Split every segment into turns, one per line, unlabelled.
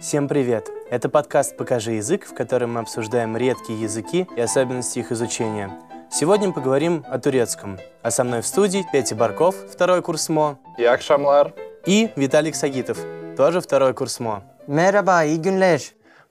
Всем привет! Это подкаст «Покажи язык», в котором мы обсуждаем редкие языки и особенности их изучения. Сегодня поговорим о турецком. А со мной в студии Петя Барков, второй курс МО.
И Акшамлар.
И Виталик Сагитов, тоже второй курс МО.
Merhaba, iyi günler.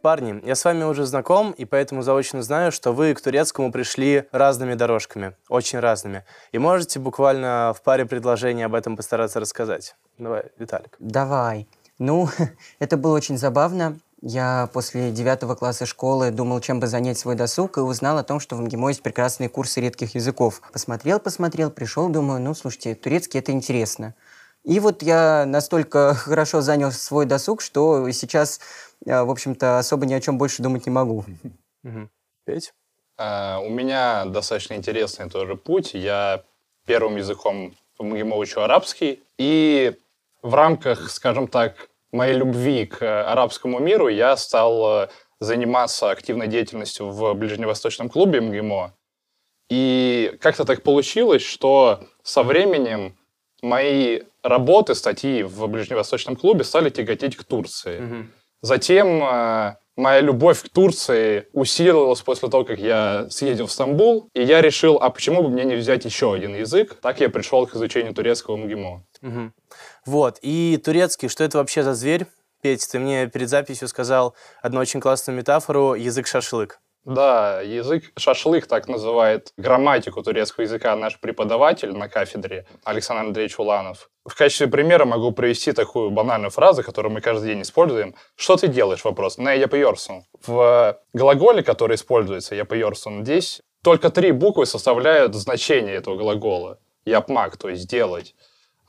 Парни, я с вами уже знаком, и поэтому заочно знаю, что вы к турецкому пришли разными дорожками, очень разными. И можете буквально в паре предложений об этом постараться рассказать. Давай, Виталик.
Давай. Ну, это было очень забавно. Я после девятого класса школы думал, чем бы занять свой досуг, и узнал о том, что в МГИМО есть прекрасные курсы редких языков. Посмотрел, посмотрел, пришел, думаю, ну, слушайте, турецкий — это интересно. И вот я настолько хорошо занял свой досуг, что сейчас, э, в общем-то, особо ни о чем больше думать не могу.
Петь?
А, у меня достаточно интересный тоже путь. Я первым языком в МГИМО учу арабский. И в рамках, скажем так, моей любви к арабскому миру я стал э, заниматься активной деятельностью в ближневосточном клубе МГИМО. И как-то так получилось, что со временем мои работы, статьи в ближневосточном клубе стали тяготеть к Турции.
Угу.
Затем э, моя любовь к Турции усилилась после того, как я съездил в Стамбул, и я решил, а почему бы мне не взять еще один язык? Так я пришел к изучению турецкого МГИМО.
Угу. Вот, и турецкий, что это вообще за зверь? Петь, ты мне перед записью сказал одну очень классную метафору «язык шашлык».
Да, язык шашлык так называет грамматику турецкого языка наш преподаватель на кафедре Александр Андреевич Уланов. В качестве примера могу привести такую банальную фразу, которую мы каждый день используем. Что ты делаешь? Вопрос. Не япьерсон. В глаголе, который используется, япьерсон, здесь только три буквы составляют значение этого глагола. Япмак, то есть делать.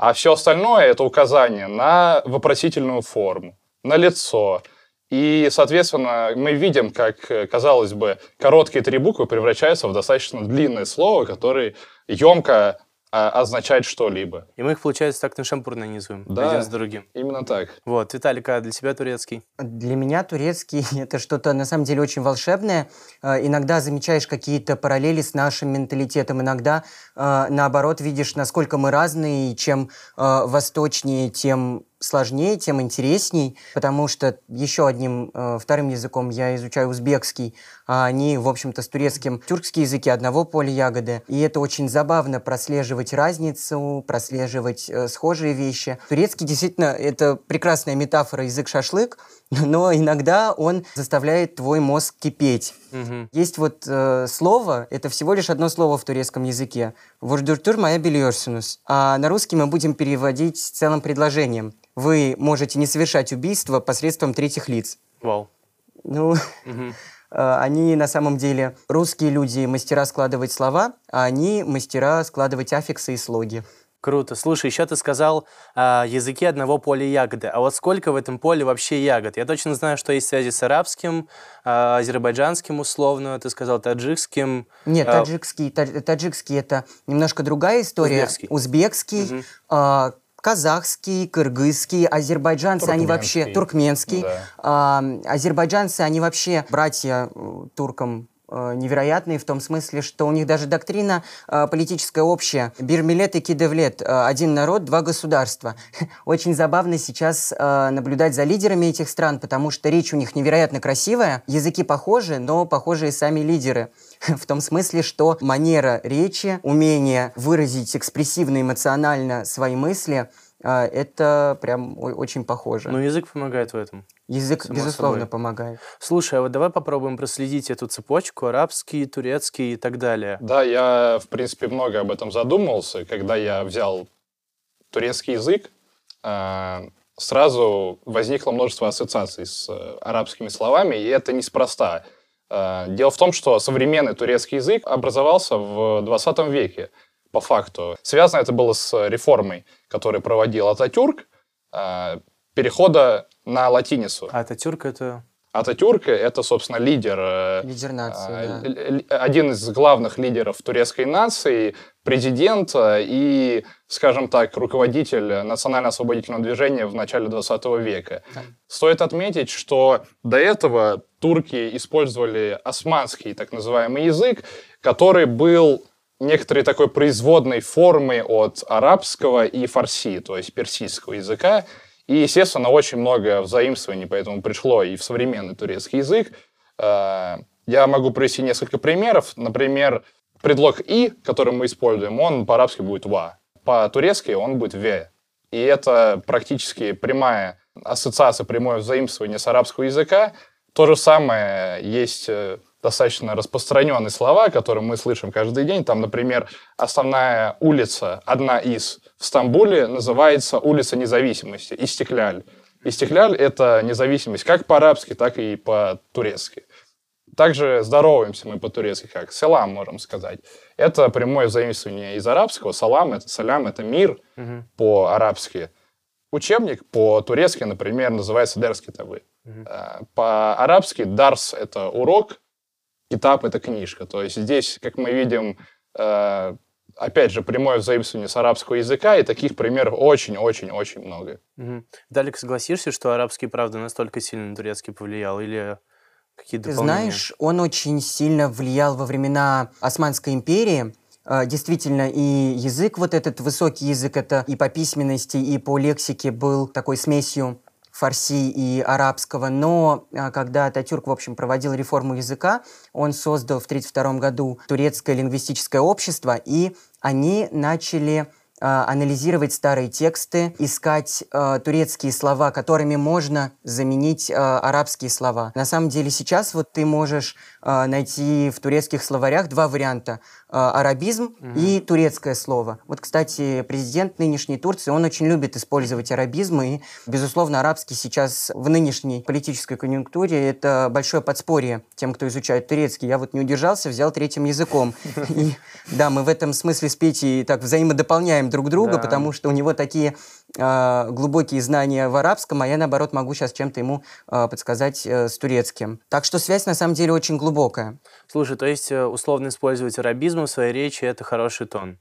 А все остальное это указание на вопросительную форму, на лицо, и, соответственно, мы видим, как, казалось бы, короткие три буквы превращаются в достаточно длинное слово, которое емко а, означает что-либо.
И мы их, получается, так на шампур нанизываем,
да,
один с другим.
именно так.
Вот, Виталик, а для тебя турецкий?
Для меня турецкий — это что-то, на самом деле, очень волшебное. Э, иногда замечаешь какие-то параллели с нашим менталитетом, иногда, э, наоборот, видишь, насколько мы разные, и чем восточнее, тем сложнее, тем интересней, потому что еще одним э, вторым языком я изучаю узбекский, а они, в общем-то, с турецким тюркские языки одного поля ягоды. И это очень забавно прослеживать разницу, прослеживать э, схожие вещи. Турецкий действительно это прекрасная метафора язык шашлык, но иногда он заставляет твой мозг кипеть.
Угу.
Есть вот э, слово, это всего лишь одно слово в турецком языке. Вождуртур моя бельерсинус. А на русский мы будем переводить целым предложением вы можете не совершать убийство посредством третьих лиц.
Вау.
Ну,
Мгм.
Э, они на самом деле, русские люди мастера складывать слова, а они мастера складывать аффиксы и слоги.
Круто. Слушай, еще ты сказал а, языки одного поля ягоды. А вот сколько в этом поле вообще ягод? Я точно знаю, что есть связи с арабским, а, азербайджанским условно, ты сказал таджикским.
Нет,
А,
таджикский, та- таджикский это немножко другая история.
Узбекский.
Узбекский,
Мгм.
Казахский, кыргызский, азербайджанцы, они вообще
Туркменский.
туркменский.
Да.
А, азербайджанцы, они вообще братья э, туркам э, невероятные в том смысле, что у них даже доктрина э, политическая общая. Бирмилет и кидевлет. Э, один народ, два государства. Очень забавно сейчас э, наблюдать за лидерами этих стран, потому что речь у них невероятно красивая, языки похожи, но похожи и сами лидеры. В том смысле, что манера речи, умение выразить экспрессивно, эмоционально свои мысли, э, это прям очень похоже.
Ну, язык помогает в этом.
Язык,
само
безусловно,
собой.
помогает.
Слушай, а вот давай попробуем проследить эту цепочку, арабский, турецкий и так далее.
Да, я, в принципе, много об этом задумывался. Когда я взял турецкий язык, э, сразу возникло множество ассоциаций с э, арабскими словами, и это неспроста. Э, Дело в том, что современный турецкий язык образовался в 20 веке, по факту. Связано это было с реформой, которую проводил Ататюрк, э, перехода на латиницу.
А Ататюрк это...
Ататюрк — это, собственно, лидер э,
Лидер нации, да.
один из главных лидеров турецкой нации, президент и, скажем так, руководитель национально-освободительного движения в начале 20 века.
Да.
Стоит отметить, что до этого турки использовали османский так называемый язык, который был некоторой такой производной формы от арабского и фарси, то есть персидского языка. И, естественно, очень много взаимствований, поэтому пришло и в современный турецкий язык. Э, я могу привести несколько примеров. Например, предлог «и», который мы используем, он по-арабски будет «ва». По-турецки он будет «ве». И это практически прямая ассоциация, прямое взаимствование с арабского языка. То же самое есть э, достаточно распространенные слова, которые мы слышим каждый день. Там, например, основная улица, одна из в Стамбуле, называется улица независимости, Истекляль. Истекляль — это независимость как по-арабски, так и по-турецки. Также здороваемся мы по-турецки как салам, можем сказать. Это прямое заимствование из арабского. Салам — это салям, это мир угу. по-арабски. Учебник по-турецки, например, называется дерс китабы. Угу. По-арабски дарс — это урок, китаб — это книжка. То есть здесь, как мы видим, э, опять же, прямое взаимствование с арабского языка, и таких примеров очень-очень-очень много.
Угу. Далек, согласишься, что арабский, правда, настолько сильно на турецкий повлиял? Или какие
Ты знаешь, он очень сильно влиял во времена Османской империи. А, действительно, и язык, вот этот высокий язык, это и по письменности, и по лексике был такой смесью фарси и арабского, но а, когда Ататюрк, в общем, проводил реформу языка, он создал в 1932 году турецкое лингвистическое общество, и они начали анализировать старые тексты, искать э, турецкие слова, которыми можно заменить э, арабские слова. На самом деле сейчас вот ты можешь э, найти в турецких словарях два варианта э, арабизм угу. и турецкое слово. Вот, кстати, президент нынешней Турции, он очень любит использовать арабизм, и, безусловно, арабский сейчас в нынешней политической конъюнктуре это большое подспорье тем, кто изучает турецкий. Я вот не удержался, взял третьим языком. И да, мы в этом смысле с Петей так взаимодополняем друг друга, да. потому что у него такие э, глубокие знания в арабском, а я, наоборот, могу сейчас чем-то ему э, подсказать э, с турецким. Так что связь, на самом деле, очень глубокая.
Слушай, то есть э, условно использовать арабизм в своей речи – это хороший тон?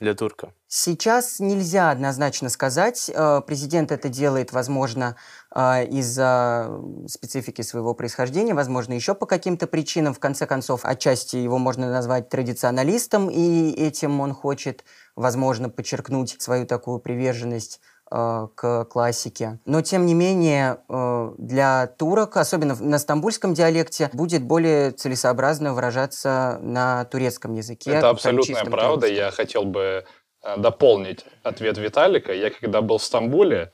для турка?
Сейчас нельзя однозначно сказать. Э, президент это делает, возможно, э, из-за специфики своего происхождения, возможно, еще по каким-то причинам. В конце концов, отчасти его можно назвать традиционалистом, и этим он хочет, возможно, подчеркнуть свою такую приверженность Э, к классике. Но, тем не менее, э, для турок, особенно на стамбульском диалекте, будет более целесообразно выражаться на турецком языке.
Это абсолютная правда. Я хотел бы э, дополнить ответ Виталика. Я когда был в Стамбуле,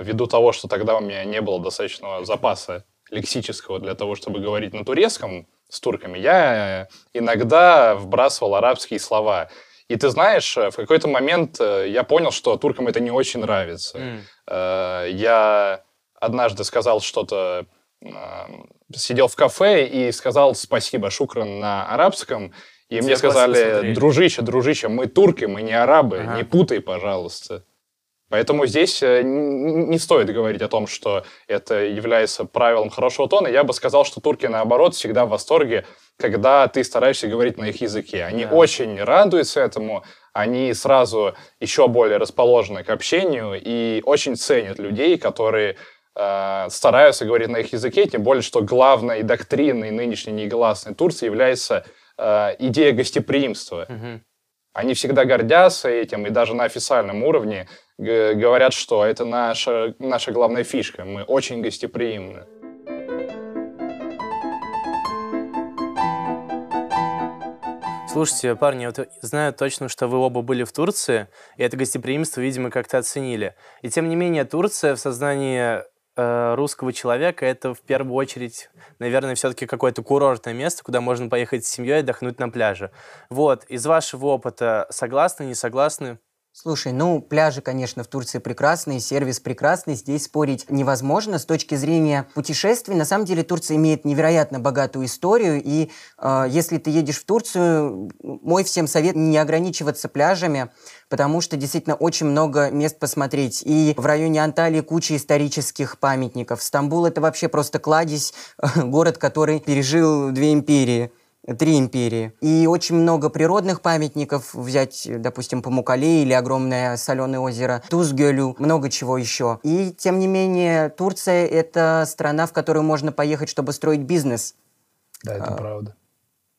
ввиду того, что тогда у меня не было достаточного запаса лексического для того, чтобы говорить на турецком с турками, я иногда вбрасывал арабские слова. И ты знаешь, э, в какой-то момент э, я понял, что туркам это не очень нравится. Mm. Я однажды сказал что-то, сидел в кафе и сказал спасибо, шукран на арабском. И Тебе мне сказали, дружище, дружище, мы турки, мы не арабы, ага. не путай, пожалуйста. Поэтому здесь не стоит говорить о том, что это является правилом хорошего тона. Я бы сказал, что турки, наоборот, всегда в восторге когда ты стараешься говорить на их языке. Они да. очень радуются этому, они сразу еще более расположены к общению и очень ценят людей, которые э, стараются говорить на их языке, тем более, что главной доктриной нынешней негласной Турции является э, идея гостеприимства. Угу. Они всегда гордятся этим, и даже на официальном уровне говорят, что это наша, наша главная фишка. Мы очень гостеприимны.
Слушайте, парни, вот знаю точно, что вы оба были в Турции, и это гостеприимство, видимо, как-то оценили. И тем не менее, Турция в сознании русского человека это в первую очередь, наверное, все-таки какое-то курортное место, куда можно поехать с семьей отдохнуть на пляже. Вот, из вашего опыта согласны, не согласны?
Слушай, ну, пляжи, конечно, в Турции прекрасные, сервис прекрасный, здесь спорить невозможно. С точки зрения путешествий, на самом деле Турция имеет невероятно богатую историю, и э, если ты едешь в Турцию, мой всем совет не ограничиваться пляжами, потому что действительно очень много мест посмотреть. И в районе Анталии куча исторических памятников. Стамбул — это вообще просто кладезь, город, который пережил две империи три империи. И очень много природных памятников, взять, допустим, Памукале или огромное соленое озеро Тузгölü, много чего еще. И, тем не менее, Турция — это страна, в которую можно поехать, чтобы строить бизнес.
Да, это а, правда.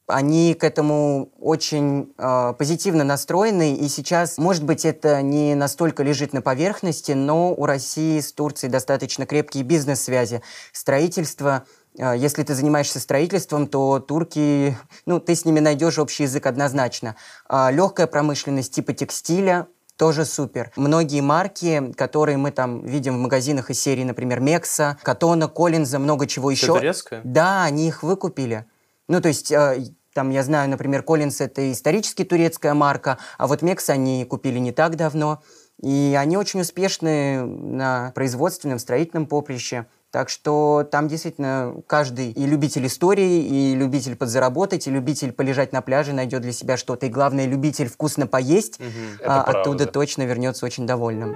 они к этому очень э, позитивно настроены, и сейчас, может быть, это не настолько лежит на поверхности, но у России с Турцией достаточно крепкие бизнес-связи. Строительство если ты занимаешься строительством, то турки, ну, ты с ними найдешь общий язык однозначно. А легкая промышленность типа текстиля тоже супер. Многие марки, которые мы там видим в магазинах из серии, например, Мекса, Катона, Коллинза, много чего еще.
Это турецкое?
Да, они их выкупили. Ну, то есть, э, там, я знаю, например, Коллинз — это исторически турецкая марка, а вот Мекс они купили не так давно. И они очень успешны на производственном, строительном поприще. Так что там действительно каждый и любитель истории, и любитель подзаработать, и любитель полежать на пляже найдет для себя что-то. И главное, любитель вкусно поесть.
Это
а, оттуда
правда.
точно вернется очень довольным.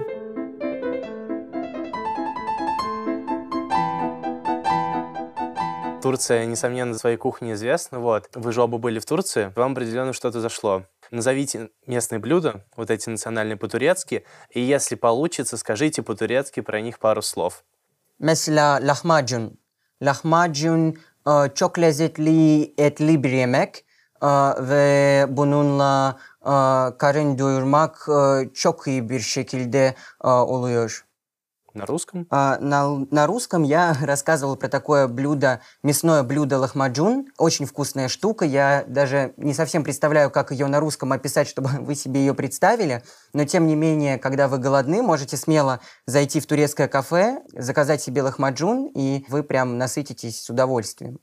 Турция, несомненно, своей кухней известна. Вот. Вы же оба были в Турции, вам определенно что-то зашло. Назовите местные блюда, вот эти национальные по-турецки, и если получится, скажите по-турецки про них пару слов.
Mesela lahmacun. Lahmacun e, çok lezzetli etli bir yemek e, ve bununla e, karın doyurmak çok iyi bir şekilde oluyor.
На русском?
А, На, на русском я рассказывал про такое блюдо, мясное блюдо лахмаджун. Очень вкусная штука. Я даже не совсем представляю, как ее на русском описать, чтобы вы себе ее представили. Но тем не менее, когда вы голодны, можете смело зайти в турецкое кафе, заказать себе лахмаджун, и вы прям насытитесь с удовольствием.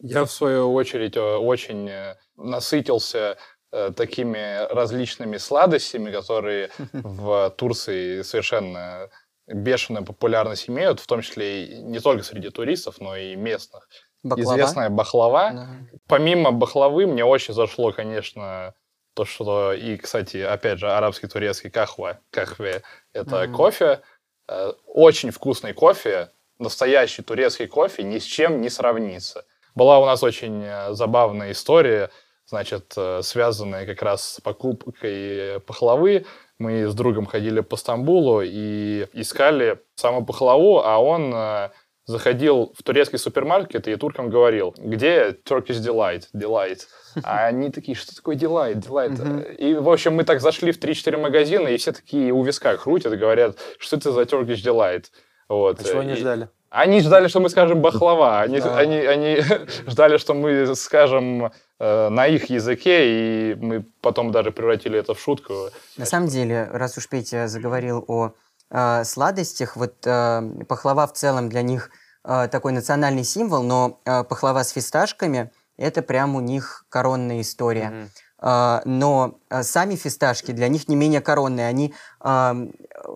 Я, в свою очередь, э, очень э, насытился э, такими различными сладостями, которые в Турции совершенно бешеную популярность имеют, в том числе и не только среди туристов, но и местных.
Баклава.
Известная бахлава.
Да.
Помимо бахлавы, мне очень зашло, конечно, то, что... И, кстати, опять же, арабский, турецкий кахва, кахве — это
Мгм.
кофе. Э, Очень вкусный кофе. Настоящий турецкий кофе ни с чем не сравнится. Была у нас очень э, забавная история, значит, э, связанная как раз с покупкой пахлавы. Мы с другом ходили по Стамбулу и искали саму пахлаву, а он э, заходил в турецкий супермаркет и туркам говорил, где Turkish Delight, Delight. А они такие, что такое Delight, Delight?
Мгм.
И, в общем, мы так зашли в 3-4 магазина, и все такие у виска крутят и говорят, что это за Turkish Delight. Вот.
А чего они ждали?
Они ждали, что мы скажем бахлава. Они,
Да.
они, они ждали, что мы скажем э, на их языке, и мы потом даже превратили это в шутку.
На самом деле, раз уж Петя заговорил о э, сладостях, вот э, пахлава в целом для них э, такой национальный символ, но э, пахлава с фисташками – это прям у них коронная история. А, но а, сами фисташки для них не менее коронные. Они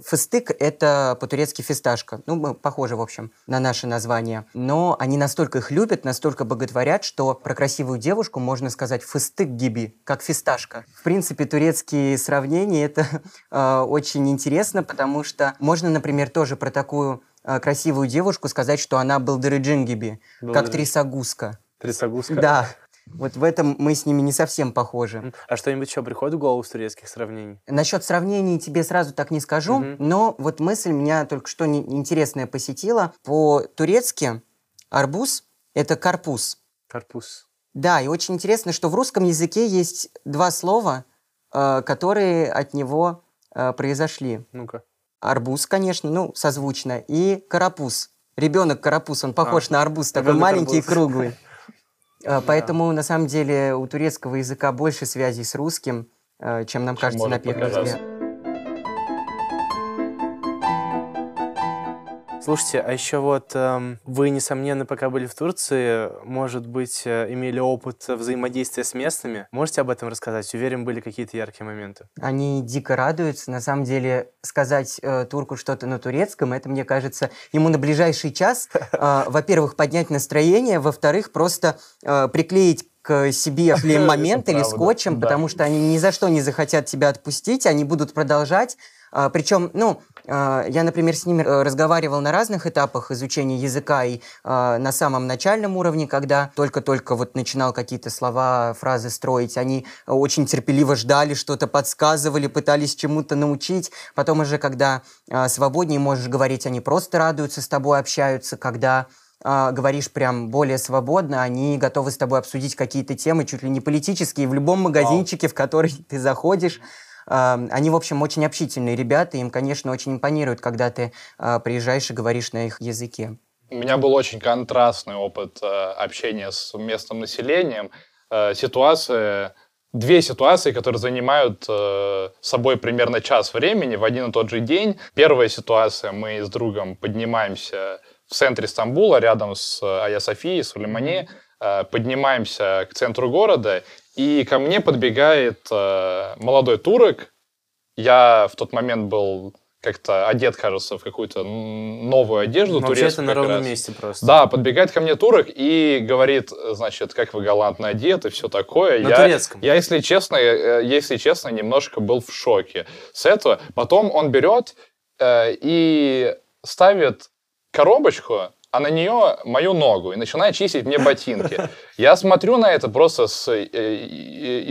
фистык это по-турецки фисташка. Ну, мы похожи, в общем, на наше название. Но они настолько их любят, настолько боготворят, что про красивую девушку можно сказать фистык гиби, как фисташка. В принципе, турецкие сравнения это а, очень интересно, потому что можно, например, тоже про такую а, красивую девушку сказать, что она балдырыджин гиби, как трясогузка.
Трясогузка?
Да. Вот в этом мы с ними не совсем похожи.
А что-нибудь еще приходит в голову с турецких сравнений?
Насчет сравнений тебе сразу так не скажу,
Мгм.
но вот мысль меня только что интересная посетила. По-турецки арбуз – это карпуз.
Карпуз.
Да, и очень интересно, что в русском языке есть два слова, э, которые от него э, произошли.
Ну-ка.
Арбуз, конечно, ну, созвучно, и карапуз. Ребенок карапуз, он похож
А,
на арбуз, такой маленький и круглый. Э, Поэтому, на самом деле, у турецкого языка больше связей с русским, э, чем нам кажется на первый
показаться.
взгляд.
Слушайте, а еще вот эм, вы, несомненно, пока были в Турции, может быть, э, имели опыт взаимодействия с местными. Можете об этом рассказать? Уверен, были какие-то яркие моменты.
Они дико радуются. На самом деле, сказать э, турку что-то на турецком, это, мне кажется, ему на ближайший час, э, во-первых, поднять настроение, во-вторых, просто э, приклеить к себе флейм-момент или
правда,
скотчем,
да.
потому что они ни за что не захотят тебя отпустить, они будут продолжать. А, Причем, ну, а, я, например, с ними э, разговаривал на разных этапах изучения языка и а, на самом начальном уровне, когда только-только вот начинал какие-то слова, фразы строить, они очень терпеливо ждали, что-то подсказывали, пытались чему-то научить. Потом уже, когда свободнее можешь говорить, они просто радуются с тобой, общаются, когда говоришь прям более свободно, они готовы с тобой обсудить какие-то темы, чуть ли не политические, в любом магазинчике, в который ты заходишь. А, они, в общем, очень общительные ребята, им, конечно, очень импонирует, когда ты а, приезжаешь и говоришь на их языке.
У меня был очень контрастный опыт э, общения с местным населением. Э, ситуация две ситуации, которые занимают э, собой примерно час времени в один и тот же день. Первая ситуация, мы с другом поднимаемся в центре Стамбула, рядом с Ая Софией, Сулеймане, э, поднимаемся к центру города, и ко мне подбегает э, молодой турок. Я в тот момент был как-то одет, кажется, в какую-то новую одежду.
Ну, вообще это на ровном раз. месте просто.
Да, подбегает ко мне турок и говорит, значит, как вы галантно одеты, все такое.
На
я,
турецком.
Я, если честно, э, если честно, немножко был в шоке с этого. Потом он берет э, и ставит коробочку, а на нее мою ногу и начинает чистить мне ботинки. Я смотрю на это просто с э,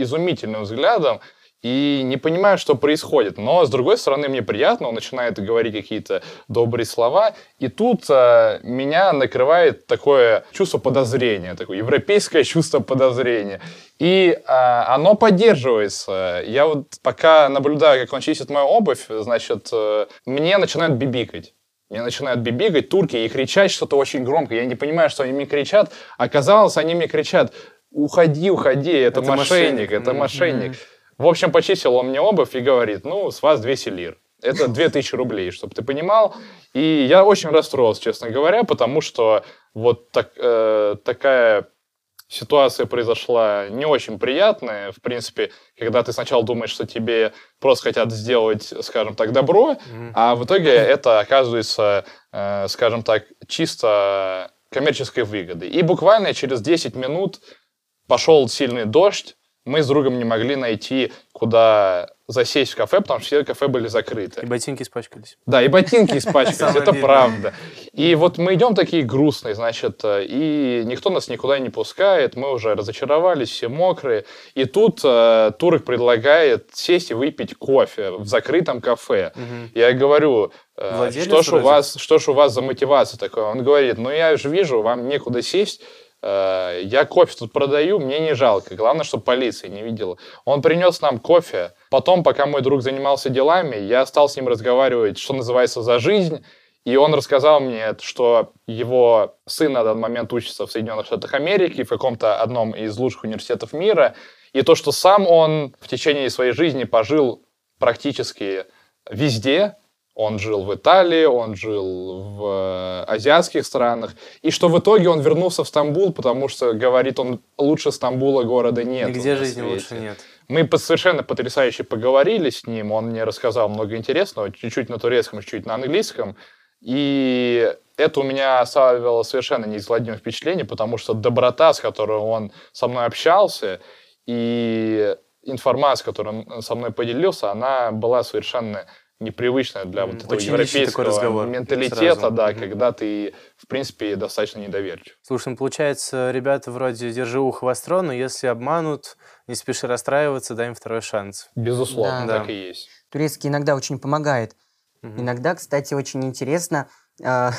изумительным взглядом и не понимаю, что происходит. Но, с другой стороны, мне приятно, он начинает говорить какие-то добрые слова, и тут э, меня накрывает такое чувство подозрения, такое европейское чувство подозрения. И э, оно поддерживается. Я вот пока наблюдаю, как он чистит мою обувь, значит, э, мне начинают бибикать. Мне начинают бибигать турки и кричать что-то очень громко. Я не понимаю, что они мне кричат. Оказалось, они мне кричат, уходи, уходи, это, это мошенник, мошенник, это мошенник. В общем, почистил он мне обувь и говорит, ну, с вас 200 лир. Это 2000 рублей, чтобы ты понимал. И я очень расстроился, честно говоря, потому что вот так, э, такая ситуация произошла не очень приятная. В принципе, когда ты сначала думаешь, что тебе просто хотят сделать, скажем так, добро, mm-hmm. а в итоге это оказывается, э, скажем так, чисто коммерческой выгодой. И буквально через 10 минут пошел сильный дождь, мы с другом не могли найти, куда засесть в кафе, потому что все кафе были закрыты.
И ботинки испачкались.
Да, и ботинки испачкались, это правда. И вот мы идем такие грустные, значит, и никто нас никуда не пускает, мы уже разочаровались, все мокрые. И тут э, турок предлагает сесть и выпить кофе в закрытом кафе. Угу. Я говорю, э, что ж, у вас, что ж у вас за мотивация такая? Он говорит, ну я же вижу, вам некуда сесть, я кофе тут продаю, мне не жалко. Главное, чтобы полиция не видела. Он принес нам кофе. Потом, пока мой друг занимался делами, я стал с ним разговаривать, что называется, за жизнь. И он рассказал мне, что его сын на данный момент учится в Соединенных Штатах Америки, в каком-то одном из лучших университетов мира. И то, что сам он в течение своей жизни пожил практически везде, он жил в Италии, он жил в э, азиатских странах. И что в итоге он вернулся в Стамбул, потому что, говорит он, лучше Стамбула города нет.
Нигде жизни лучше нет.
Мы совершенно потрясающе поговорили с ним, он мне рассказал много интересного, чуть-чуть на турецком, чуть-чуть на английском. И это у меня оставило совершенно неизгладимое впечатление, потому что доброта, с которой он со мной общался, и информация, которой он со мной поделился, она была совершенно непривычная для вот этого Очень европейского разговор менталитета, сразу. да, mm-hmm. когда ты, в принципе, достаточно недоверчив.
Слушай, ну, получается, ребята вроде держи ухо востро, но если обманут, не спеши расстраиваться, дай им второй шанс.
Безусловно, да. так и есть.
Турецкий иногда очень помогает. Mm-hmm. Иногда, кстати, очень интересно, э,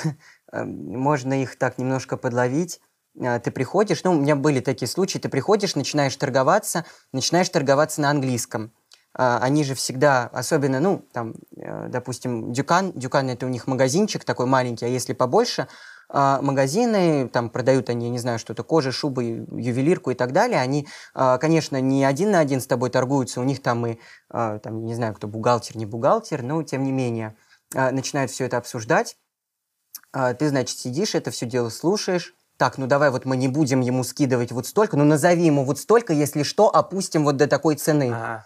можно их так немножко подловить, а, ты приходишь, ну, у меня были такие случаи, ты приходишь, начинаешь торговаться, начинаешь торговаться на английском. А, они же всегда, особенно, ну, там, э, допустим, Дюкан, Дюкан это у них магазинчик такой маленький, а если побольше, а, магазины, там продают они, я не знаю, что-то, кожи, шубы, ювелирку и так далее, они, а, конечно, не один на один с тобой торгуются, у них там и, там, не знаю, кто бухгалтер, не бухгалтер, но тем не менее, начинают все это обсуждать, ты, значит, сидишь, это все дело слушаешь, так, ну давай вот мы не будем ему скидывать вот столько, ну назови ему вот столько, если что, опустим вот до такой цены.
Ага.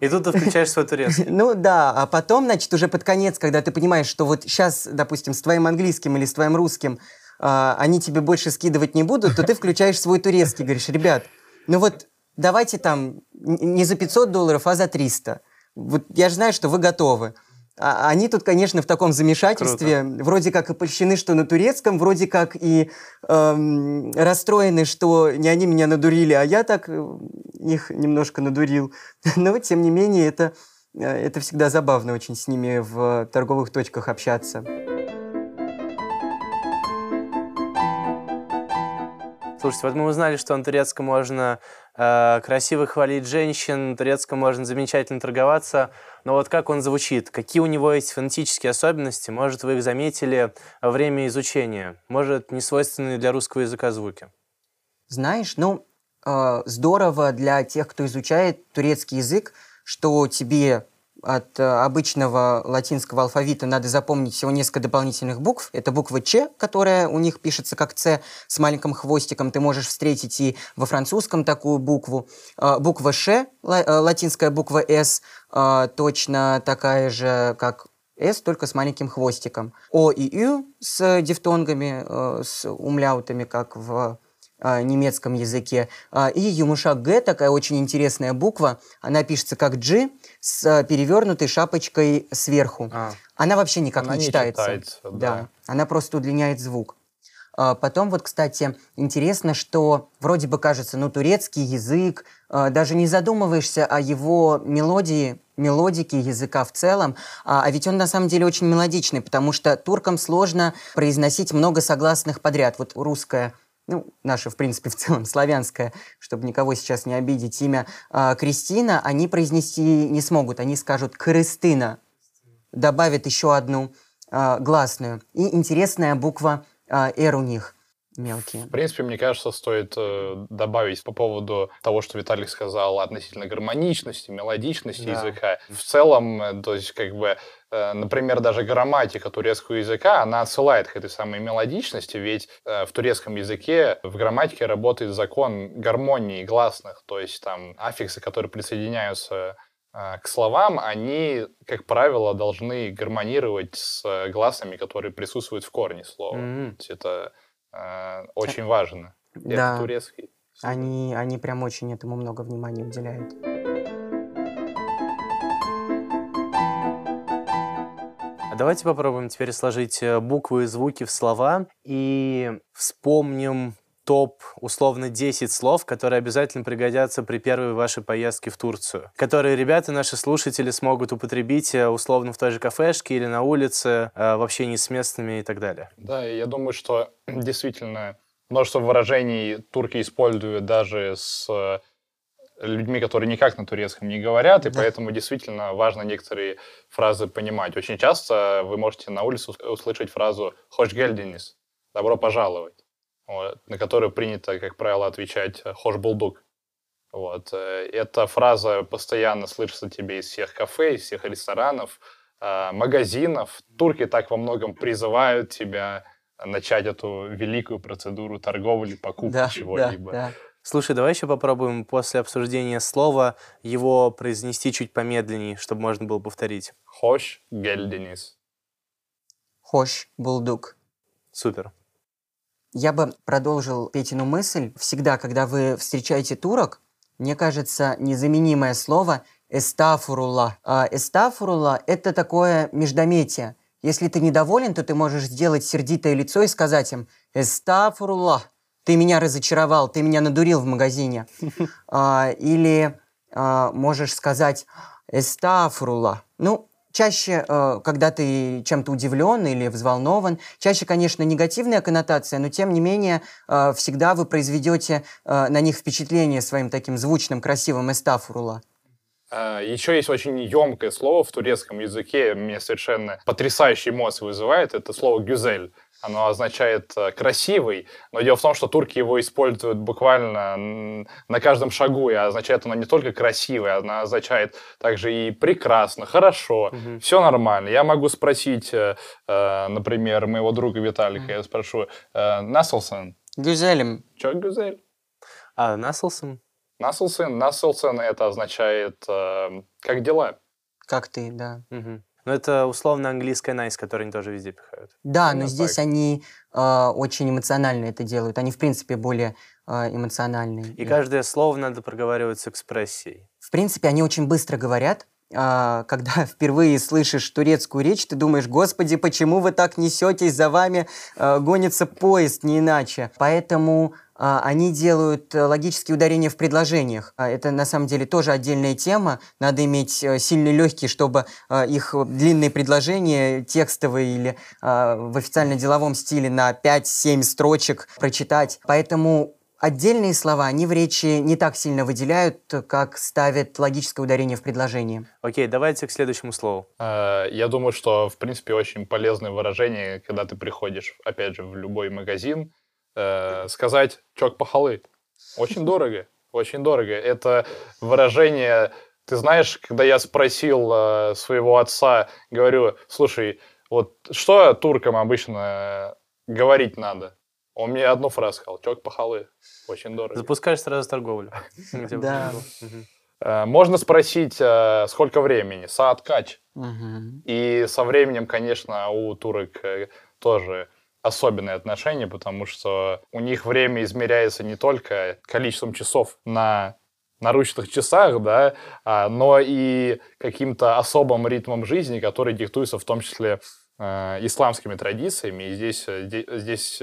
И тут ты включаешь свой турецкий.
Ну да, а потом, значит, уже под конец, когда ты понимаешь, что вот сейчас, допустим, с твоим английским или с твоим русским а, они тебе больше скидывать не будут, то ты включаешь свой турецкий, говоришь, ребят, ну вот давайте там не за 500 долларов, а за 300. Вот я же знаю, что вы готовы. А они тут, конечно, в таком замешательстве, Круто. вроде как и польщены, что на турецком, вроде как и эм, расстроены, что не они меня надурили, а я так э, их немножко надурил. Но, тем не менее, это, э, это всегда забавно очень с ними в торговых точках общаться.
Слушайте, вот мы узнали, что на турецком можно красиво хвалить женщин, турецком можно замечательно торговаться, но вот как он звучит, какие у него есть фонетические особенности, может, вы их заметили во время изучения, может, не свойственные для русского языка звуки?
Знаешь, ну, э, здорово для тех, кто изучает турецкий язык, что тебе от э, обычного латинского алфавита надо запомнить всего несколько дополнительных букв. Это буква Ч, которая у них пишется как С с маленьким хвостиком. Ты можешь встретить и во французском такую букву. Э, буква Ш, э, латинская буква С, точно такая же, как с только с маленьким хвостиком. О и Ю с дифтонгами, с умляутами, как в немецком языке. А, И Юмушак Г, такая очень интересная буква, она пишется как G с э, перевернутой шапочкой сверху.
А,
Она вообще никак
Она
не
не
читается.
читается, да.
Она просто удлиняет звук. А, Потом вот, кстати, интересно, что вроде бы кажется, ну, турецкий язык, а, даже не задумываешься о его мелодии, мелодике языка в целом, а а ведь он на самом деле очень мелодичный, потому что туркам сложно произносить много согласных подряд. Вот русское ну, наше, в принципе, в целом славянское, чтобы никого сейчас не обидеть, имя а, Кристина, они произнести не смогут. Они скажут «Крыстына», добавят еще одну а, гласную. И интересная буква а, «Р» у них мелкие.
В принципе, мне кажется, стоит э, добавить по поводу того, что Виталик сказал относительно гармоничности, мелодичности
Да.
языка. В целом, э, то есть, как бы, э, например, даже грамматика турецкого языка, она отсылает к этой самой мелодичности, ведь э, в турецком языке в грамматике работает закон гармонии гласных, то есть там аффиксы, которые присоединяются к словам, они, как правило, должны гармонировать с гласными, которые присутствуют в корне слова.
м.
То есть это очень важно.
Да.
Это турецкий.
Они, они прям очень этому много внимания уделяют.
А давайте попробуем теперь сложить э, буквы и звуки в слова и вспомним топ, условно, 10 слов, которые обязательно пригодятся при первой вашей поездке в Турцию, которые ребята, наши слушатели, смогут употребить э, условно в той же кафешке или на улице, э, в общении с местными и так далее.
Да, я думаю, что действительно множество выражений турки используют даже с э, людьми, которые никак на турецком не говорят, и
Да.
поэтому действительно важно некоторые фразы понимать. Очень часто вы можете на улице ус- услышать фразу «Хош гельдинис» — «добро пожаловать», вот, на которую принято, как правило, отвечать «Хош булдук». Вот. э, Эта фраза постоянно слышится тебе из всех кафе, из всех ресторанов, э, магазинов. Турки так во многом призывают тебя начать эту великую процедуру торговли, покупки
Да, да,
чего-либо.
да.
Слушай, давай еще попробуем после обсуждения слова его произнести чуть помедленнее, чтобы можно было повторить.
Хош гельдинис.
Хош, булдук.
Супер.
Я бы продолжил Петину мысль. Всегда, когда вы встречаете турок, мне кажется, незаменимое слово «эстафурула». А «Эстафурула» — это такое междометие. Если ты недоволен, то ты можешь сделать сердитое лицо и сказать им «эстафурула». Ты меня разочаровал, ты меня надурил в магазине. А, Или а, можешь сказать «эстафурула». Ну, чаще, э, когда ты чем-то удивлен или взволнован, чаще, конечно, негативная коннотация, но тем не менее э, всегда вы произведете э, на них впечатление своим таким звучным, красивым эстафурула.
А, Еще есть очень емкое слово в турецком языке, мне совершенно потрясающие эмоции вызывает. Это слово «гюзель». Оно означает э, «красивый», но дело в том, что турки его используют буквально на каждом шагу, и означает оно не только «красивый», оно означает также и «прекрасно», «хорошо»,
Мгм.
все нормально. Я могу спросить, э, э, например, моего друга Виталика, я спрошу, «Наслсон,
Гюзелем.
чё гюзель?»
А, Наслсон?
«Наслсон», «Наслсон» это означает «как дела?»
Как ты, да.
Мгм. Ну, это условно английская nice, которую они тоже везде пихают.
Да, но
Именно
здесь
так.
они э, очень эмоционально это делают. Они, в принципе, более э, эмоциональные.
И каждое слово надо проговаривать с экспрессией.
В принципе, они очень быстро говорят. А, Когда впервые слышишь турецкую речь, ты думаешь, господи, почему вы так несетесь, за вами э, гонится поезд, не иначе. Поэтому а, они делают э, логические ударения в предложениях. А, Это на самом деле тоже отдельная тема. Надо иметь э, сильные легкие, чтобы э, их длинные предложения, текстовые или в официально-деловом стиле на 5-7 строчек прочитать. Поэтому отдельные слова, они в речи не так сильно выделяют, как ставят логическое ударение в предложении.
Окей, давайте к следующему слову.
Э, Я думаю, что, в принципе, очень полезное выражение, когда ты приходишь, опять же, в любой магазин, э, сказать «чок пахалы». Очень дорого, очень дорого. Это выражение... Ты знаешь, когда я спросил э, своего отца, говорю, слушай, вот что туркам обычно говорить надо? Он мне одну фразу сказал, «чок пахалы». Очень дорого.
Запускаешь сразу торговлю.
Да.
Э, Можно спросить, э, сколько времени? Саат кач.
Мгм.
И со временем, конечно, у турок э, тоже особенные отношения, потому что у них время измеряется не только количеством часов на наручных часах, да, а, но и каким-то особым ритмом жизни, который диктуется в том числе э, исламскими традициями. И здесь, де- здесь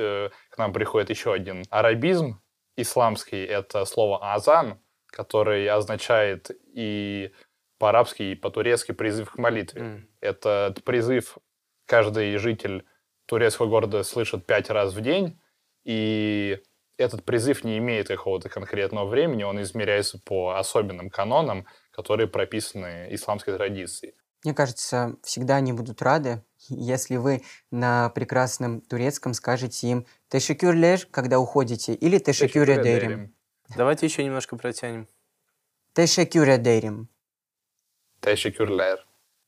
к нам приходит еще один арабизм исламский. Это слово «азан», который означает и по-арабски, и по-турецки призыв к молитве.
М.
Этот призыв каждый житель турецкого города слышит пять раз в день, и этот призыв не имеет какого-то конкретного времени, он измеряется по особенным канонам, которые прописаны исламской традицией.
Мне кажется, всегда они будут рады, если вы на прекрасном турецком скажете им «тешекюрлер», когда уходите, или «тешекюредерим».
Давайте еще немножко протянем.
«Тешекюредерим».
Тешекюрлер.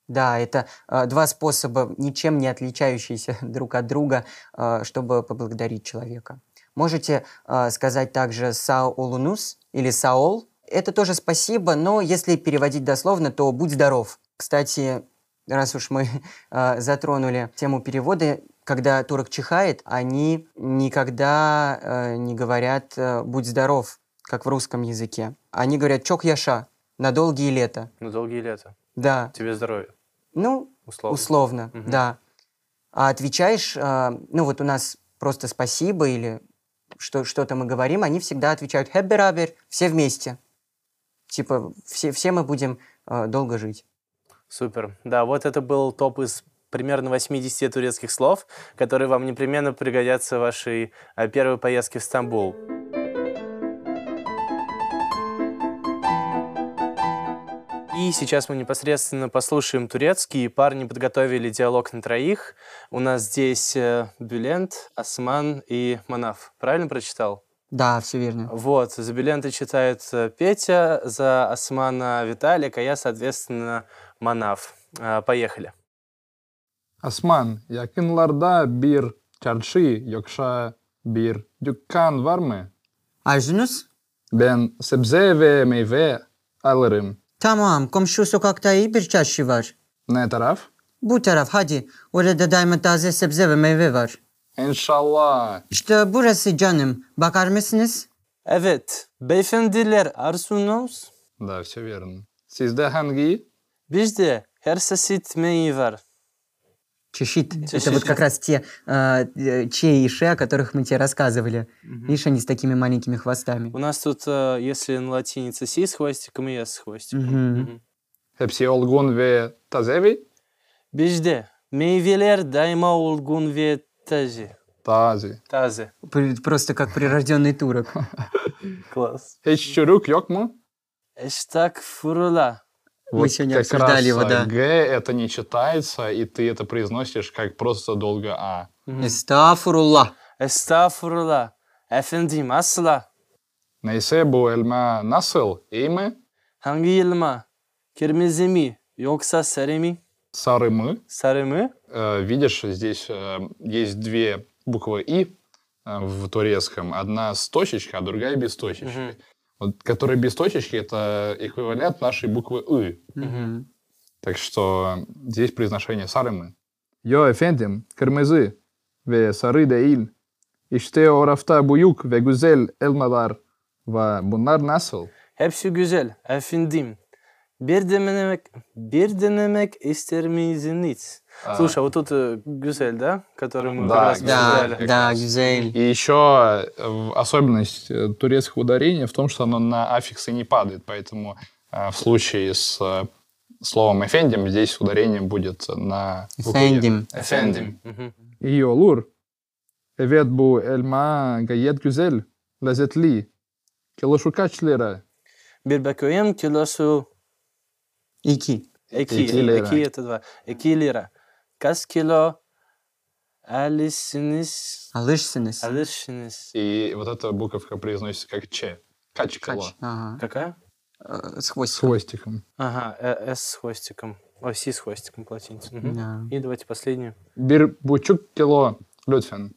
Да, это э, два способа, ничем не отличающиеся друг от друга, э, чтобы поблагодарить человека. Можете э, сказать также «саолунус» или «саол». Это тоже спасибо, но если переводить дословно, то «будь здоров». Кстати, раз уж мы э, затронули тему перевода, когда турок чихает, они никогда э, не говорят э, «будь здоров», как в русском языке. Они говорят «чок яша» на долгие лета.
На долгие лета.
Да,
Тебе здоровья.
ну,
Условно.
Условно,
Мгм.
да. А отвечаешь, а, ну вот у нас просто спасибо или что, что-то мы говорим, они всегда отвечают «хэбберабер», все вместе. Типа, все, все мы будем а, долго жить.
Супер. Да, вот это был топ из примерно 80 турецких слов, которые вам непременно пригодятся в вашей а, первой поездке в Стамбул. И сейчас мы непосредственно послушаем турецкий. Парни подготовили диалог на троих. У нас здесь э, Бюлент, Осман и Манаф. Правильно прочитал?
Да, все верно.
Вот, за Бюлента читает э, Петя, за Османа Виталик, а я, соответственно, Манаф. А, Поехали.
Asman, yakınlarda bir çarşı yoksa bir dükkan var mı?
Arjunus?
Ben sebze ve meyve alırım.
Tamam, komşu sokakta iyi bir çarşı var.
Ne taraf?
Bu taraf hadi. Orada daima taze sebze ve meyve var.
İnşallah.
İşte burası canım. Bakar mısınız?
Evet, beyefendiler arsunuz.
Да, все верно. Sizde hangi?
Çeşit meyve var.
Чешит.
Чешит.
Это вот как раз те а, э, че и ше, о которых мы тебе рассказывали. Видишь, они с такими маленькими хвостами.
У нас тут, э, если на латинице си с хвостиком и я с хвостиком.
Мгм.
Hepsi olgun ve taze
Bizde meyveler daima olgun ve taze.
Taze.
Taze.
Пр- Просто как прирожденный турок.
Класс.
Hiç çürük yok mu?
Эштак фурула.
Мы сегодня обсуждали его, да.
Г это не читается, и ты это произносишь как просто долго А. Elma nasıl? İyi mi?
Hangi elma? Kırmızı mı? Yoksa sarı mı?
Sarı mı?
Sarı mı?
Э, Видишь, здесь э, есть две буквы «и» э, в турецком. Одна с точечкой, а другая без точечки. Вот, которая без точечки — это эквивалент нашей буквы «ы».
Мгм.
Так что здесь произношение sarı Yo efendim, kırmızı ve sarı değil. İşte o rafta büyük ve güzel elmalar var. Bunlar nasıl?
Hepsi güzel. Efendim. Bir denemek ister misiniz? Слушай, а вот тут э, гюзель, да? Который мы
Да,
как раз
гюзель.
Да,
обсуждали.
да, güzel.
И еще э, особенность э, турецкого ударения в том, что оно на аффиксы не падает, поэтому э, в случае с э, словом «эфендим» здесь ударение будет на.
Efendim.
Efendim.
Мгм.
İyi olur. Evet bu elma gayet güzel. Лазетли. Килошу kaç lira?
Bir bakayım kilosu
Ики.
iki.
İki lira.
İki это два. İki lira. Kaç kilo alışsınız?
Алышсыныс.
Alışsınız.
И вот эта буковка произносится как Ч. Кач кило.
Кач. Ага.
Какая?
Э, С
С
хвостиком.
хвостиком.
Ага, э, С с хвостиком. О, Си с хвостиком по латинице. Мгм.
Да.
И давайте последнюю.
Buçuk kilo lütfen.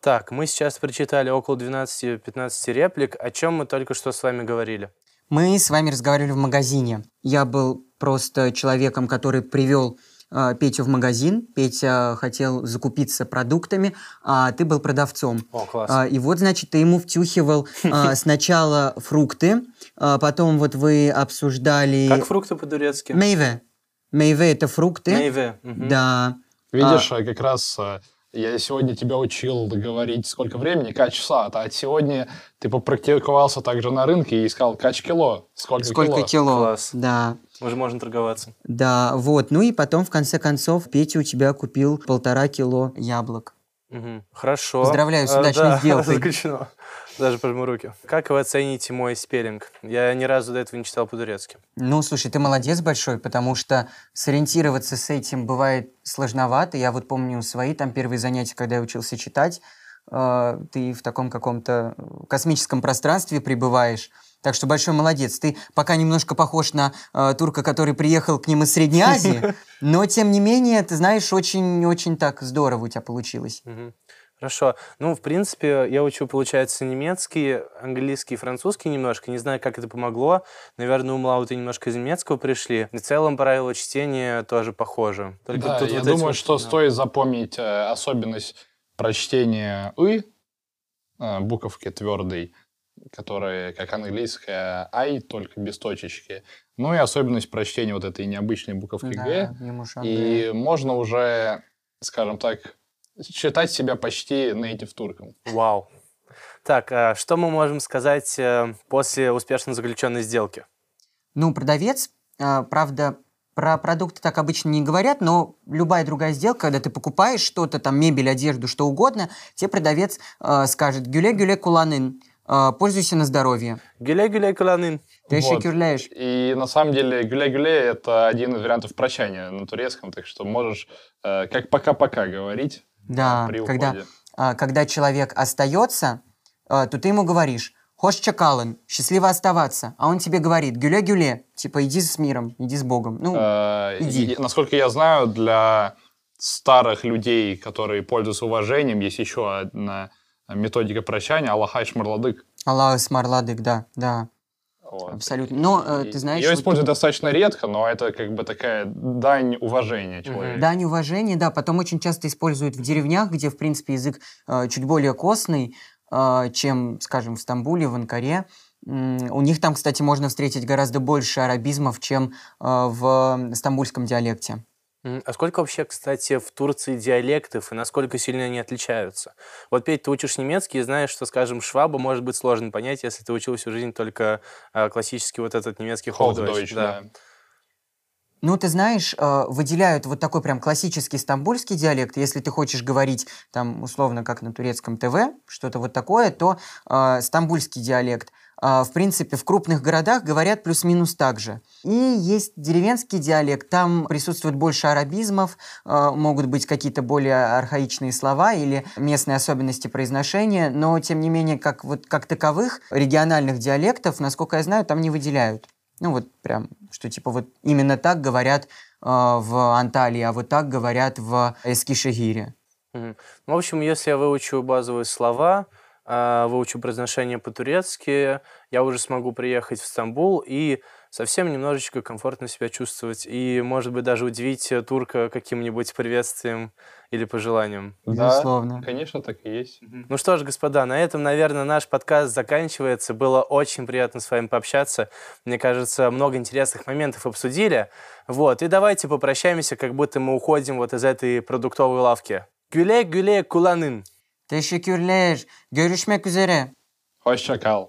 Так, мы сейчас прочитали около 12-15 реплик. О чем мы только что с вами говорили?
Мы с вами разговаривали в магазине. Я был просто человеком, который привел э, Петю в магазин. Петя хотел закупиться продуктами, а ты был продавцом.
О, класс.
А, и вот, значит, ты ему втюхивал а, сначала фрукты, а потом вот вы обсуждали...
Как фрукты по-турецки?
Мейве. Мейве — это фрукты.
Мейве. Мгм.
Да.
Видишь, а как раз а, я сегодня тебя учил говорить сколько времени, кач часа, а сегодня ты попрактиковался также на рынке и искал кач кило. Сколько,
Сколько
кило?
кило?
Класс.
Да.
Уже можно торговаться.
Да, вот. Ну и потом, в конце концов, Петя у тебя купил полтора кило яблок.
Мгм. Хорошо.
Поздравляю с
А,
удачной
да,
сделкой.
заключено. Даже пожму руки. Как вы оцените мой спеллинг? Я ни разу до этого не читал по-турецки.
Ну, слушай, ты молодец большой, потому что сориентироваться с этим бывает сложновато. Я вот помню свои там первые занятия, когда я учился читать, э, ты в таком каком-то космическом пространстве пребываешь. Так что большой молодец. Ты пока немножко похож на э, турка, который приехал к ним из Средней Азии, но тем не менее, ты знаешь, очень-очень так здорово у тебя получилось.
Хорошо. Ну, в принципе, я учу, получается, немецкий, английский, французский немножко. Не знаю, как это помогло. Наверное, умлауты немножко из немецкого пришли. В целом, правила чтения тоже похожи. Только
Да,
тут
я
вот эти
думаю,
вот-
что
да.
стоит запомнить э, особенность прочтения «ы», э, буковки твердой, которая как английская «ай», только без точечки. Ну и особенность прочтения вот этой необычной буковки «г».
Да, Юмушан,
И можно уже, скажем так, считать себя почти нейтив турком.
Вау. Так, а что мы можем сказать э, после успешно заключенной сделки?
Ну, продавец, а, правда, про продукты так обычно не говорят, но любая другая сделка, когда ты покупаешь что-то, там, мебель, одежду, что угодно, тебе продавец а, скажет «гюле-гюле куланын», пользуйся на здоровье.
Гюле-гюле каланын.
Ты
Вот.
шекюрляешь.
И на самом деле гюля-гюля — это один из вариантов прощания на турецком, так что можешь э, как пока-пока говорить
Да,
при
когда,
уходе.
а, когда человек остается, а, то ты ему говоришь «Хош чакалан», «Счастливо оставаться», а он тебе говорит «Гюле-гюле», типа «Иди с миром, иди с Богом». Ну,
Э,
иди.
насколько я знаю, для старых людей, которые пользуются уважением, есть еще одна методика прощания Аллахай Шмарладык.
Аллах смарладык, да, да,
Вот.
абсолютно. Но э,
И-
ты знаешь...
Ее
вот-
используют достаточно редко, но это как бы такая дань уважения человеку.
Дань уважения, да, потом очень часто используют в деревнях, где, в принципе, язык э, чуть более костный, э, чем, скажем, в Стамбуле, в Анкаре. У них там, кстати, можно встретить гораздо больше арабизмов, чем э, в стамбульском диалекте.
А сколько вообще, кстати, в Турции диалектов и насколько сильно они отличаются? Вот, Петь, ты учишь немецкий и знаешь, что, скажем, шваба может быть сложно понять, если ты учил всю жизнь только а, классический вот этот немецкий
Hochdeutsch,
Hochdeutsch,
да.
Ну, ты знаешь, э, выделяют вот такой прям классический стамбульский диалект. Если ты хочешь говорить там условно как на турецком ТВ, что-то вот такое, то э, стамбульский диалект. А, в принципе, в крупных городах говорят плюс-минус так же. И есть деревенский диалект, там присутствует больше арабизмов, э, могут быть какие-то более архаичные слова или местные особенности произношения, но, тем не менее, как, вот, как таковых региональных диалектов, насколько я знаю, там не выделяют. Ну вот прям, что типа вот именно так говорят э, в Анталии, а вот так говорят в Эскишехире.
Мгм. Ну, в общем, если я выучу базовые слова, а, выучу произношение по-турецки, я уже смогу приехать в Стамбул и совсем немножечко комфортно себя чувствовать. И, может быть, даже удивить турка каким-нибудь приветствием или пожеланием.
Безусловно.
Да, конечно, так и есть.
Ну что ж, господа, на этом, наверное, наш подкаст заканчивается. Было очень приятно с вами пообщаться. Мне кажется, много интересных моментов обсудили. Вот, и давайте попрощаемся, как будто мы уходим вот из этой продуктовой лавки. Гюле-гюле куланын.
Teşekkürler. Görüşmek üzere.
Hoşça kal.